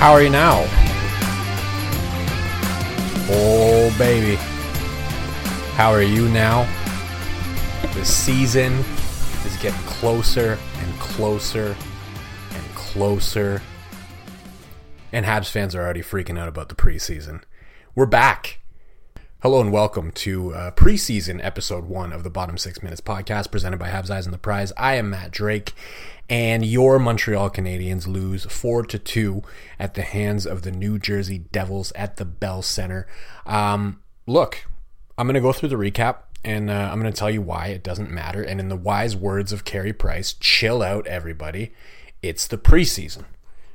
How are you now? Oh, baby. How are you now? The season is getting closer and closer and closer. And Habs fans are already freaking out about the preseason. We're back. Hello and welcome to uh, preseason episode one of the Bottom Six Minutes podcast presented by Habs Eyes on the Prize. I am Matt Drake, and your Montreal Canadiens lose four to two at the hands of the New Jersey Devils at the Bell Center. Um, look, I'm going to go through the recap. And uh, I'm going to tell you why it doesn't matter. And in the wise words of Carey Price, chill out, everybody. It's the preseason.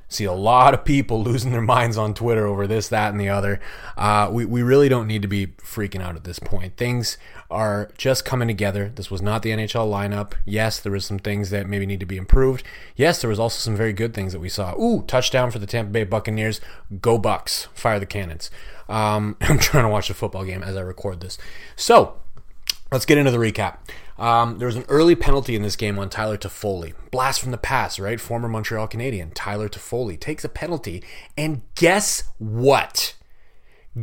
See a lot of people losing their minds on Twitter over this, that, and the other. Uh, we, we really don't need to be freaking out at this point. Things are just coming together. This was not the NHL lineup. Yes, there was some things that maybe need to be improved. Yes, there was also some very good things that we saw. Ooh, touchdown for the Tampa Bay Buccaneers. Go Bucs. Fire the cannons. Um, I'm trying to watch the football game as I record this. So, let's get into the recap. Um, there was an early penalty in this game on Tyler Toffoli. Blast from the past, right? Former Montreal Canadian Tyler Toffoli takes a penalty, and guess what?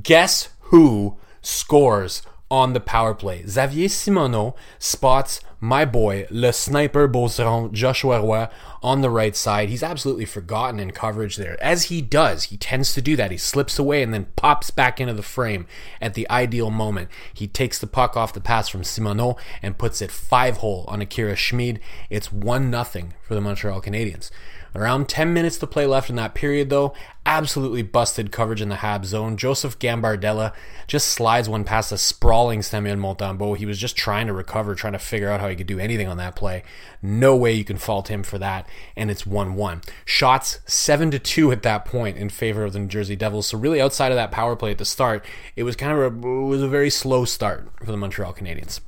Guess who scores on the power play? Xavier Simoneau spots my boy, le sniper Beauceron, Joshua Roy, on the right side. He's absolutely forgotten in coverage there. As he does, he tends to do that. He slips away and then pops back into the frame at the ideal moment. He takes the puck off the pass from Simoneau and puts it five hole on Akira Schmid. It's 1 0 for the Montreal Canadiens. Around 10 minutes to play left in that period, though. Absolutely busted coverage in the Hab zone. Joseph Gambardella just slides one past a sprawling Samuel Montembeault. He was just trying to recover, trying to figure out how he could do anything on that play. No way you can fault him for that, and it's 1 1. Shots 7 to 2 at that point in favor of the New Jersey Devils. So, really, outside of that power play at the start, it was kind of a, it was a very slow start for the Montreal Canadiens.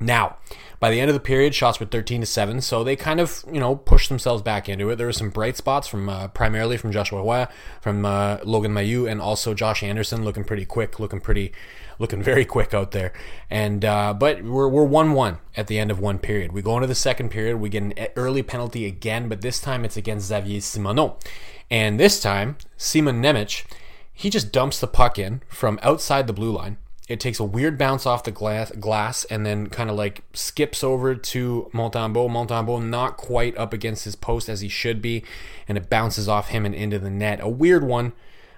Now, by the end of the period, shots were 13 to 7, so they kind of, you know, pushed themselves back into it. There were some bright spots from uh, primarily from Joshua Roy, from uh, Logan Mailloux, and also Josh Anderson looking pretty quick, looking pretty, looking very quick out there. And uh, but we're we're one one at the end of one period. We go into the second period. We get an early penalty again, but this time it's against Xavier Simoneau, and this time Simon Nemec, he just dumps the puck in from outside the blue line it takes a weird bounce off the glass, glass and then kind of like skips over to Montembeault. Montembeault not quite up against his post as he should be, and it bounces off him and into the net. A weird one,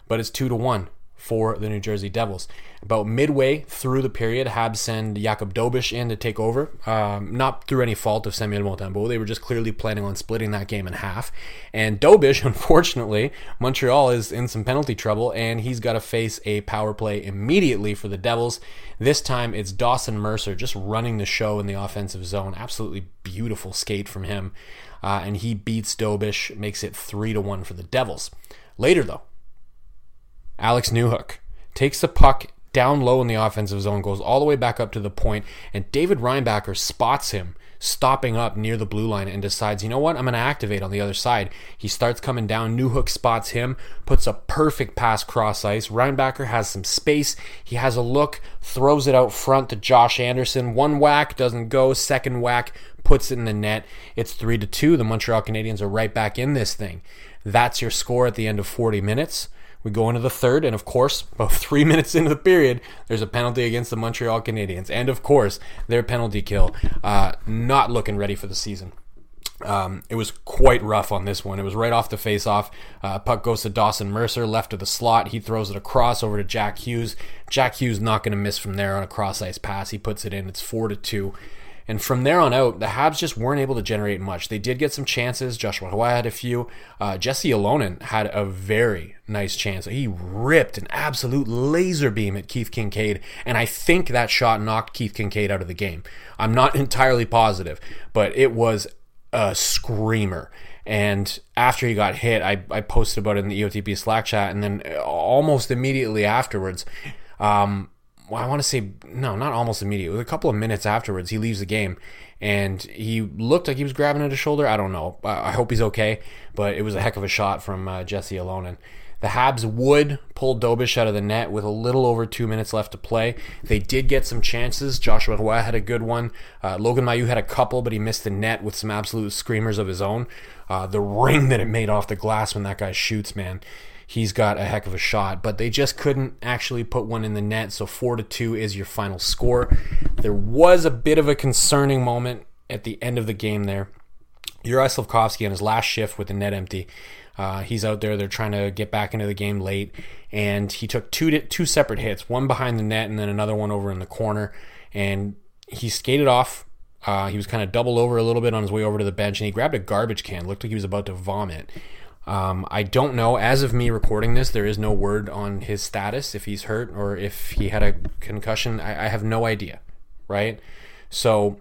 but it's two to one for the New Jersey Devils. About midway through the period, Habs send Jakub Dobeš in to take over. Um, not through any fault of Samuel Montembeault. They were just clearly planning on splitting that game in half. And Dobeš, unfortunately, Montreal is in some penalty trouble, and he's got to face a power play immediately for the Devils. This time it's Dawson Mercer just running the show in the offensive zone. Absolutely beautiful skate from him. Uh, and he beats Dobish, makes it 3 to 1 for the Devils. Later, though, Alex Newhook takes the puck down low in the offensive zone, goes all the way back up to the point, and David Reinbacher spots him stopping up near the blue line and decides, you know what, I'm going to activate on the other side. He starts coming down. Newhook spots him, puts a perfect pass cross ice. Reinbacher has some space. He has a look, throws it out front to Josh Anderson. One whack doesn't go. Second whack puts it in the net. It's three to two. The Montreal Canadiens are right back in this thing. That's your score at the end of 40 minutes. We go into the third, and of course, about three minutes into the period, there's a penalty against the Montreal Canadiens. And of course, their penalty kill, uh, not looking ready for the season. Um, it was quite rough on this one. It was right off the face-off. Uh, puck goes to Dawson Mercer, left of the slot. He throws it across over to Jack Hughes. Jack Hughes not going to miss from there on a cross ice pass. He puts it in. It's four to two. And from there on out, the Habs just weren't able to generate much. They did get some chances. Joshua Roy had a few. Uh, Jesse Ylönen had a very nice chance. He ripped an absolute laser beam at Keith Kinkaid, and I think that shot knocked Keith Kinkaid out of the game. I'm not entirely positive, but it was a screamer. And after he got hit, I, I posted about it in the EOTP Slack chat, and then almost immediately afterwards, um, well, I want to say no, not almost immediately. A couple of minutes afterwards, he leaves the game, and he looked like he was grabbing at his shoulder. I don't know. I hope he's okay, but it was a heck of a shot from uh, Jesse Ylönen. The Habs would pull Dobeš out of the net with a little over two minutes left to play. They did get some chances. Joshua Roy had a good one. Uh, Logan Mailloux had a couple, but he missed the net with some absolute screamers of his own. Uh, the ring that it made off the glass when that guy shoots, man, he's got a heck of a shot. But they just couldn't actually put one in the net. So four to two is your final score. There was a bit of a concerning moment at the end of the game there. Juraj Slafkovsky on his last shift with the net empty. Uh, he's out there. They're trying to get back into the game late, and he took two two separate hits, one behind the net and then another one over in the corner. And he skated off. Uh, he was kind of doubled over a little bit on his way over to the bench, and he grabbed a garbage can. Looked like he was about to vomit. Um, I don't know. As of me recording this, there is no word on his status, if he's hurt or if he had a concussion. I, I have no idea, right? So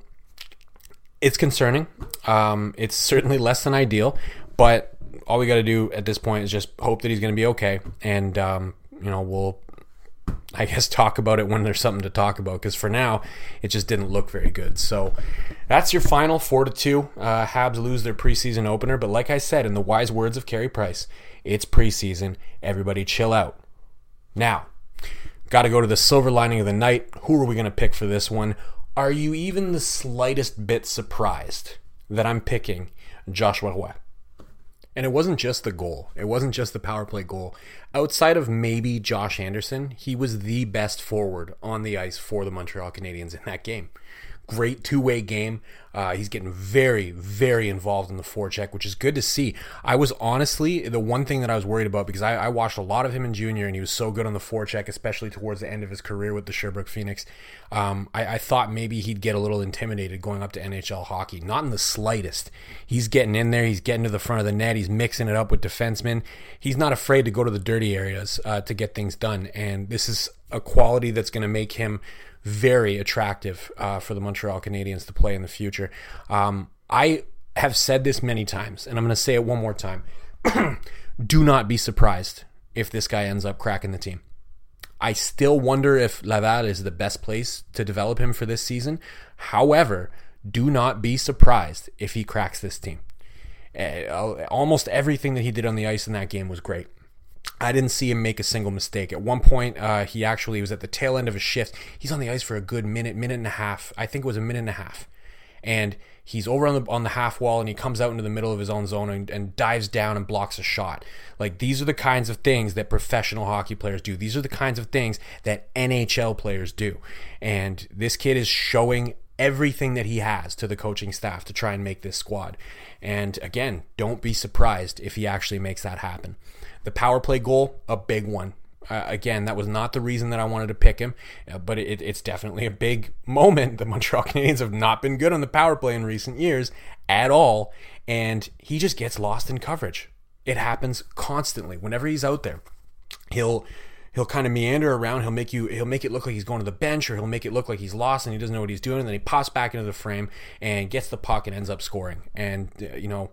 it's concerning. Um, it's certainly less than ideal, but all we got to do at this point is just hope that he's going to be okay, and um, you know we'll, I guess, talk about it when there's something to talk about. Because for now, it just didn't look very good. So that's your final four to two. Uh, Habs lose their preseason opener, but like I said, in the wise words of Carey Price, it's preseason. Everybody chill out. Now, got to go to the silver lining of the night. Who are we going to pick for this one? Are you even the slightest bit surprised that I'm picking Joshua Roy? And it wasn't just the goal. It wasn't just the power play goal. Outside of maybe Josh Anderson, he was the best forward on the ice for the Montreal Canadiens in that game great two way game. Uh, he's getting very, very involved in the forecheck, which is good to see. I was honestly the one thing that I was worried about because I, I watched a lot of him in junior and he was so good on the forecheck, especially towards the end of his career with the Sherbrooke Phoenix. Um, I, I, thought maybe he'd get a little intimidated going up to NHL hockey. Not in the slightest. He's getting in there, he's getting to the front of the net, he's mixing it up with defensemen. He's not afraid to go to the dirty areas uh, to get things done. And this is a quality that's going to make him very attractive uh, for the Montreal Canadiens to play in the future. Um, I have said this many times, and I'm going to say it one more time. Do not be surprised if this guy ends up cracking the team. I still wonder if Laval is the best place to develop him for this season. However, do not be surprised if he cracks this team. Uh, almost everything that he did on the ice in that game was great. I didn't see him make a single mistake. At one point, uh, he actually was at the tail end of a shift. He's on the ice for a good minute, minute and a half. I think it was a minute and a half. And he's over on the on the half wall and he comes out into the middle of his own zone and, and dives down and blocks a shot. Like these are the kinds of things that professional hockey players do. These are the kinds of things that NHL players do. And this kid is showing everything that he has to the coaching staff to try and make this squad. And again, don't be surprised if he actually makes that happen. The power play goal, a big one. Uh, again, that was not the reason that I wanted to pick him, uh, but it, it's definitely a big moment. The Montreal Canadiens have not been good on the power play in recent years at all, and he just gets lost in coverage. It happens constantly whenever he's out there. He'll he'll kind of meander around. He'll make you he'll make it look like he's going to the bench, or he'll make it look like he's lost and he doesn't know what he's doing. And then he pops back into the frame and gets the puck and ends up scoring. And uh, you know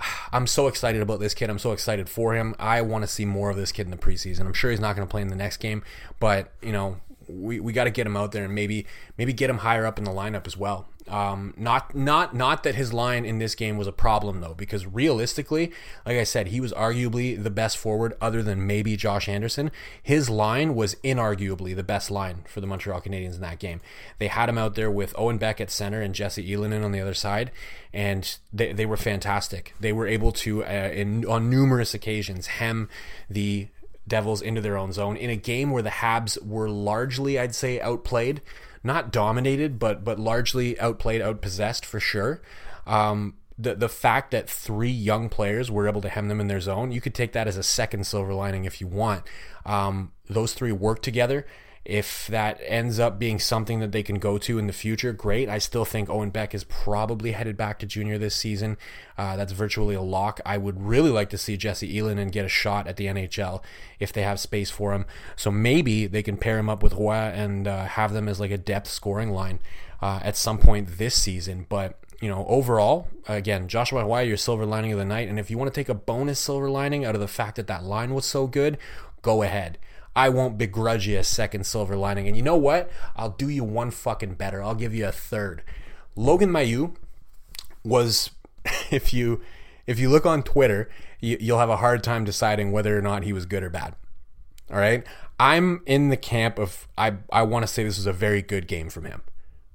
I'm so excited about this kid. I'm so excited for him. I want to see more of this kid in the preseason. I'm sure he's not going to play in the next game, but you know, we, we got to get him out there and maybe maybe get him higher up in the lineup as well. Um, not not not that his line in this game was a problem though, because realistically, like I said, he was arguably the best forward other than maybe Josh Anderson. His line was inarguably the best line for the Montreal Canadiens in that game. They had him out there with Owen Beck at center and Jesse Ylönen on the other side, and they, they were fantastic. They were able to, uh, in, on numerous occasions, hem the Devils into their own zone in a game where the Habs were largely, I'd say, outplayed not dominated, but but largely outplayed, outpossessed for sure. Um, the the fact that three young players were able to hem them in their zone, you could take that as a second silver lining if you want. Um, those three worked together if that ends up being something that they can go to in the future, great. I still think Owen Beck is probably headed back to junior this season. Uh, that's virtually a lock. I would really like to see Jesse Ylönen get a shot at the NHL if they have space for him. So maybe they can pair him up with Roy and uh, have them as like a depth scoring line uh, at some point this season. But you know, overall, again, Joshua Roy, your silver lining of the night. And if you want to take a bonus silver lining out of the fact that that line was so good, go ahead. I won't begrudge you a second silver lining. And you know what? I'll do you one fucking better. I'll give you a third. Logan Mailloux was, if you if you look on Twitter, you, you'll have a hard time deciding whether or not he was good or bad. All right. I'm in the camp of I I want to say this was a very good game from him.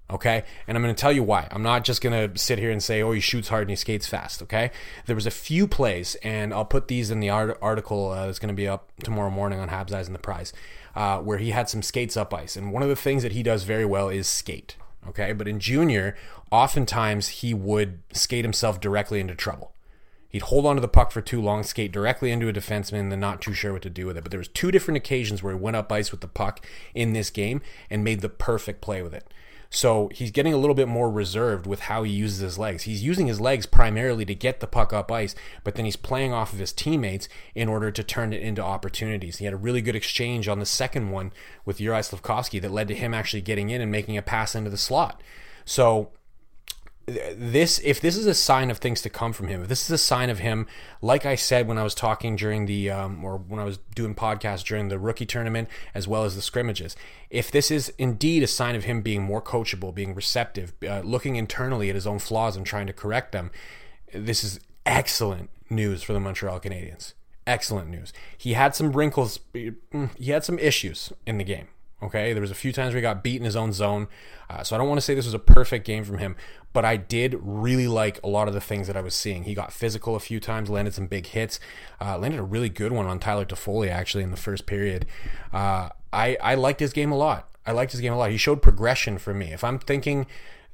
Okay? And I'm going to tell you why. I'm not just going to sit here and say, "Oh, he shoots hard and he skates fast." Okay? There was a few plays and I'll put these in the art- article uh, that's going to be up tomorrow morning on Habs Eyes on the Prize, uh, where he had some skates up ice. And one of the things that he does very well is skate. Okay? But in junior, oftentimes he would skate himself directly into trouble. He'd hold onto the puck for too long, skate directly into a defenseman, and then not too sure what to do with it. But there was two different occasions where he went up ice with the puck in this game and made the perfect play with it. So he's getting a little bit more reserved with how he uses his legs. He's using his legs primarily to get the puck up ice, but then he's playing off of his teammates in order to turn it into opportunities. He had a really good exchange on the second one with Juraj Slafkovsky that led to him actually getting in and making a pass into the slot. So this if this is a sign of things to come from him if this is a sign of him like i said when i was talking during the um, or when i was doing podcasts during the rookie tournament as well as the scrimmages if this is indeed a sign of him being more coachable being receptive uh, looking internally at his own flaws and trying to correct them this is excellent news for the montreal canadiens. Excellent news. He had some wrinkles he had some issues in the game Okay, there was a few times where he got beat in his own zone, uh, so I don't want to say this was a perfect game from him, but I did really like a lot of the things that I was seeing. He got physical a few times, landed some big hits, uh, landed a really good one on Tyler Toffoli actually in the first period. Uh, I I liked his game a lot. I liked his game a lot. He showed progression for me. If I'm thinking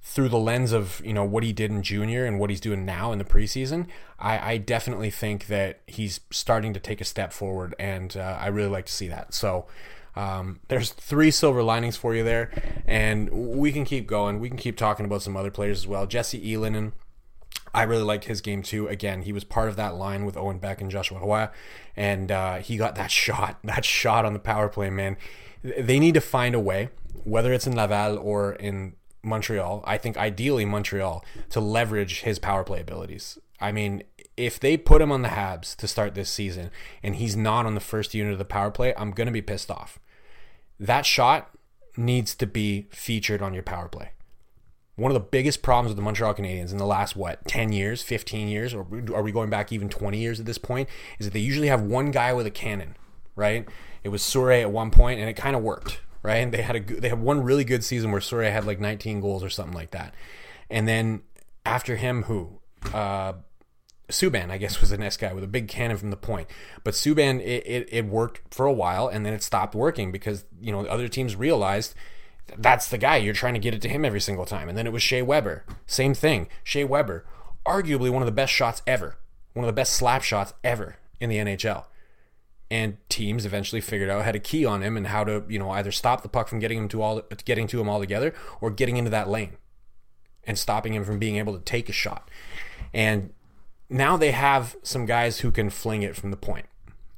through the lens of you know what he did in junior and what he's doing now in the preseason, I, I definitely think that he's starting to take a step forward, and uh, I really like to see that. So. Um, there's three silver linings for you there, and we can keep going. We can keep talking about some other players as well. Jesse Ylönen, I really liked his game too. Again, he was part of that line with Owen Beck and Joshua Roy, and uh, he got that shot, that shot on the power play, man. They need to find a way, whether it's in Laval or in Montreal. I think ideally Montreal to leverage his power play abilities. I mean, if they put him on the Habs to start this season and he's not on the first unit of the power play, I'm going to be pissed off. That shot needs to be featured on your power play. One of the biggest problems with the Montreal Canadiens in the last, what, 10 years, 15 years, or are we going back even 20 years at this point, is that they usually have one guy with a cannon, right? It was Souray at one point, and it kind of worked, right? And they had a they had one really good season where Souray had like 19 goals or something like that. And then after him, who? Uh, Subban, I guess, was the next guy with a big cannon from the point. But Subban, it, it, it, worked for a while and then it stopped working because, you know, the other teams realized that's the guy. You're trying to get it to him every single time. And then it was Shea Weber. Same thing. Shea Weber, arguably one of the best shots ever, one of the best slap shots ever in the NHL. And teams eventually figured out how to key on him and how to, you know, either stop the puck from getting him to all getting to him altogether or getting into that lane and stopping him from being able to take a shot. And now they have some guys who can fling it from the point,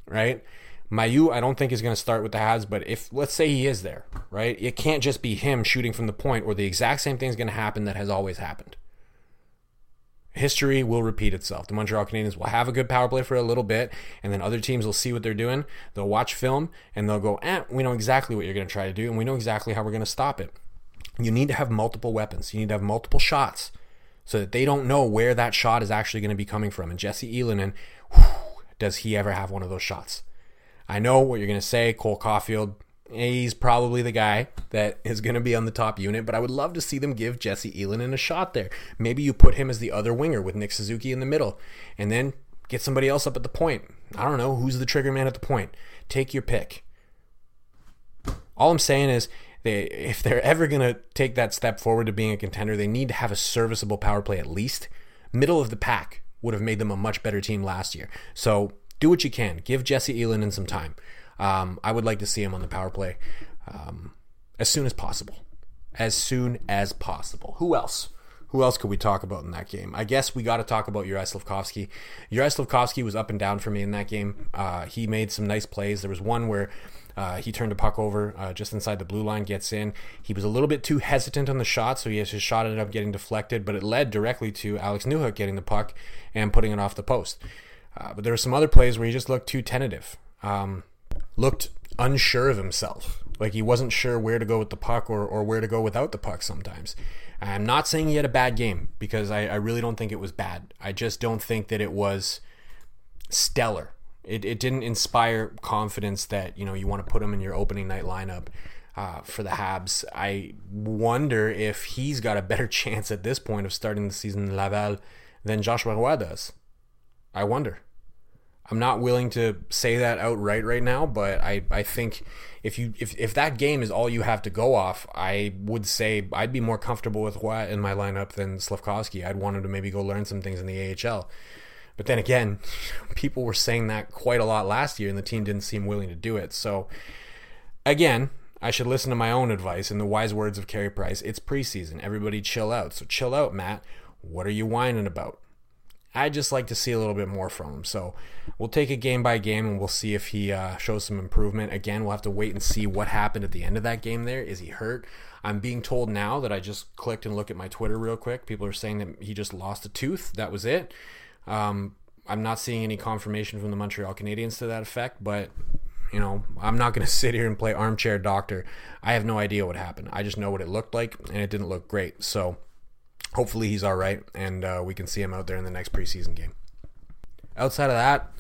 right? Mailloux, I don't think is going to start with the Habs, but if let's say he is there, right? It can't just be him shooting from the point, or the exact same thing is going to happen that has always happened. History will repeat itself. The Montreal Canadiens will have a good power play for a little bit, and then other teams will see what they're doing. They'll watch film and they'll go, "Eh, we know exactly what you're going to try to do, and we know exactly how we're going to stop it." You need to have multiple weapons. You need to have multiple shots so that they don't know where that shot is actually going to be coming from. And Jesse Ylönen, does he ever have one of those shots? I know what you're going to say, Cole Caufield. He's probably the guy that is going to be on the top unit, but I would love to see them give Jesse Ylönen a shot there. Maybe you put him as the other winger with Nick Suzuki in the middle, and then get somebody else up at the point. I don't know who's the trigger man at the point. Take your pick. All I'm saying is they if they're ever going to take that step forward to being a contender, they need to have a serviceable power play at least. Middle of the pack would have made them a much better team last year. So do what you can. Give Jesse Ylönen some time. Um, I would like to see him on the power play um, as soon as possible. As soon as possible. Who else? Who else could we talk about in that game? I guess we got to talk about Juraj Slafkovsky. Juraj Slafkovsky was up and down for me in that game. Uh, he made some nice plays. There was one where uh, he turned the puck over uh, just inside the blue line, gets in. He was a little bit too hesitant on the shot, so he, his shot ended up getting deflected, but it led directly to Alex Newhook getting the puck and putting it off the post. Uh, but there were some other plays where he just looked too tentative, um, looked unsure of himself, Like he wasn't sure where to go with the puck or, or where to go without the puck sometimes. I'm not saying he had a bad game because I, I really don't think it was bad. I just don't think that it was stellar. It, it didn't inspire confidence that you know you want to put him in your opening night lineup uh, for the Habs. I wonder if he's got a better chance at this point of starting the season in Laval than Joshua Roy does. I wonder. I'm not willing to say that outright right now, but I, I think if you if, if that game is all you have to go off, I would say I'd be more comfortable with Roy in my lineup than Slafkovsky. I'd want him to maybe go learn some things in the AHL. But then again, people were saying that quite a lot last year, and the team didn't seem willing to do it. So, again, I should listen to my own advice and the wise words of Carey Price. It's preseason. Everybody chill out. So, chill out, Matt. What are you whining about? I just like to see a little bit more from him. So we'll take it game by game and we'll see if he uh, shows some improvement. Again, we'll have to wait and see what happened at the end of that game there. Is he hurt? I'm being told now that I just clicked and looked at my Twitter real quick. People are saying that he just lost a tooth. That was it. Um, I'm not seeing any confirmation from the Montreal Canadiens to that effect, but you know, I'm not going to sit here and play armchair doctor. I have no idea what happened. I just know what it looked like, and it didn't look great. So hopefully he's all right, and uh, we can see him out there in the next preseason game. Outside of that,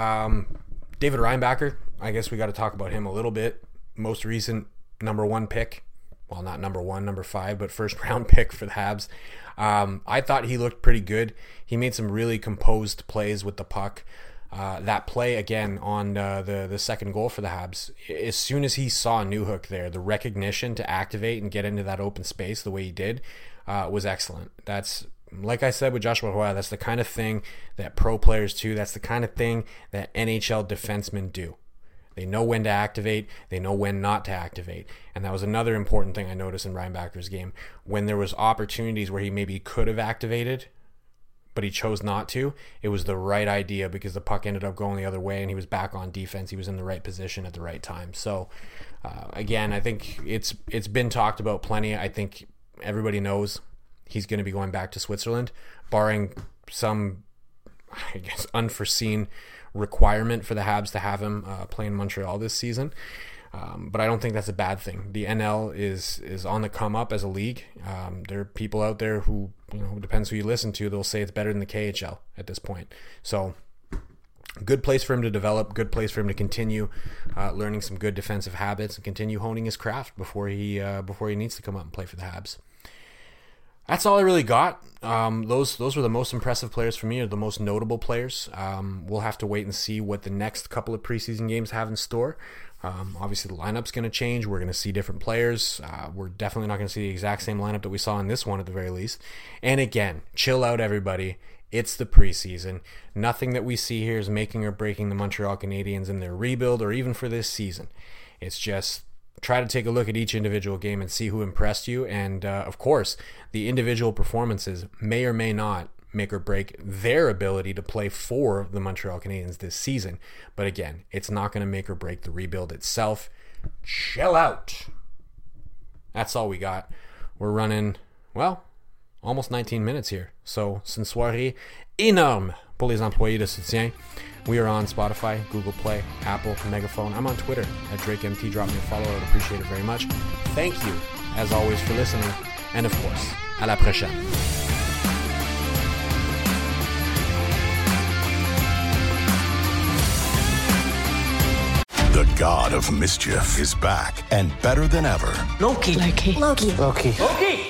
um, David Reinbacher. I guess we got to talk about him a little bit. Most recent number one pick. Well, not number one, number five, but first round pick for the Habs. Um, I thought he looked pretty good. He made some really composed plays with the puck. Uh, that play again on uh, the the second goal for the Habs. As soon as he saw Newhook there, the recognition to activate and get into that open space the way he did uh, was excellent. That's like I said with Joshua Roy, that's the kind of thing that pro players do. That's the kind of thing that NHL defensemen do. They know when to activate, they know when not to activate. And that was another important thing I noticed in Reinbacher's game. When there was opportunities where he maybe could have activated, but he chose not to, it was the right idea because the puck ended up going the other way and he was back on defense. He was in the right position at the right time. So uh, again, I think it's it's been talked about plenty. I think everybody knows he's going to be going back to Switzerland, barring some, I guess, unforeseen requirement for the Habs to have him uh, play in Montreal this season. Um, but I don't think that's a bad thing. The NL is is on the come up as a league. Um, there are people out there who you know depends who you listen to. They'll say it's better than the KHL at this point. So good place for him to develop. Good place for him to continue uh, learning some good defensive habits and continue honing his craft before he uh, before he needs to come up and play for the Habs that's all I really got. Um, those those were the most impressive players for me, or the most notable players. Um, we'll have to wait and see what the next couple of preseason games have in store. Um, obviously, the lineup's going to change. We're going to see different players. Uh, we're definitely not going to see the exact same lineup that we saw in this one, at the very least. And again, chill out, everybody. It's the preseason. Nothing that we see here is making or breaking the Montreal Canadiens in their rebuild, or even for this season. It's just try to take a look at each individual game and see who impressed you. And uh, of course, the individual performances may or may not make or break their ability to play for the Montreal Canadiens this season. But again, it's not going to make or break the rebuild itself. Chill out. That's all we got. We're running, well, almost 19 minutes here. So, une soirée énorme pour les employés de soutien. We are on Spotify, Google Play, Apple, Megaphone. I'm on Twitter at DrakeMT. Drop me a follow. I would appreciate it very much. Thank you, as always, for listening. And of course, à la prochaine. The god of mischief is back and better than ever. Loki. Loki. Loki. Loki. Loki.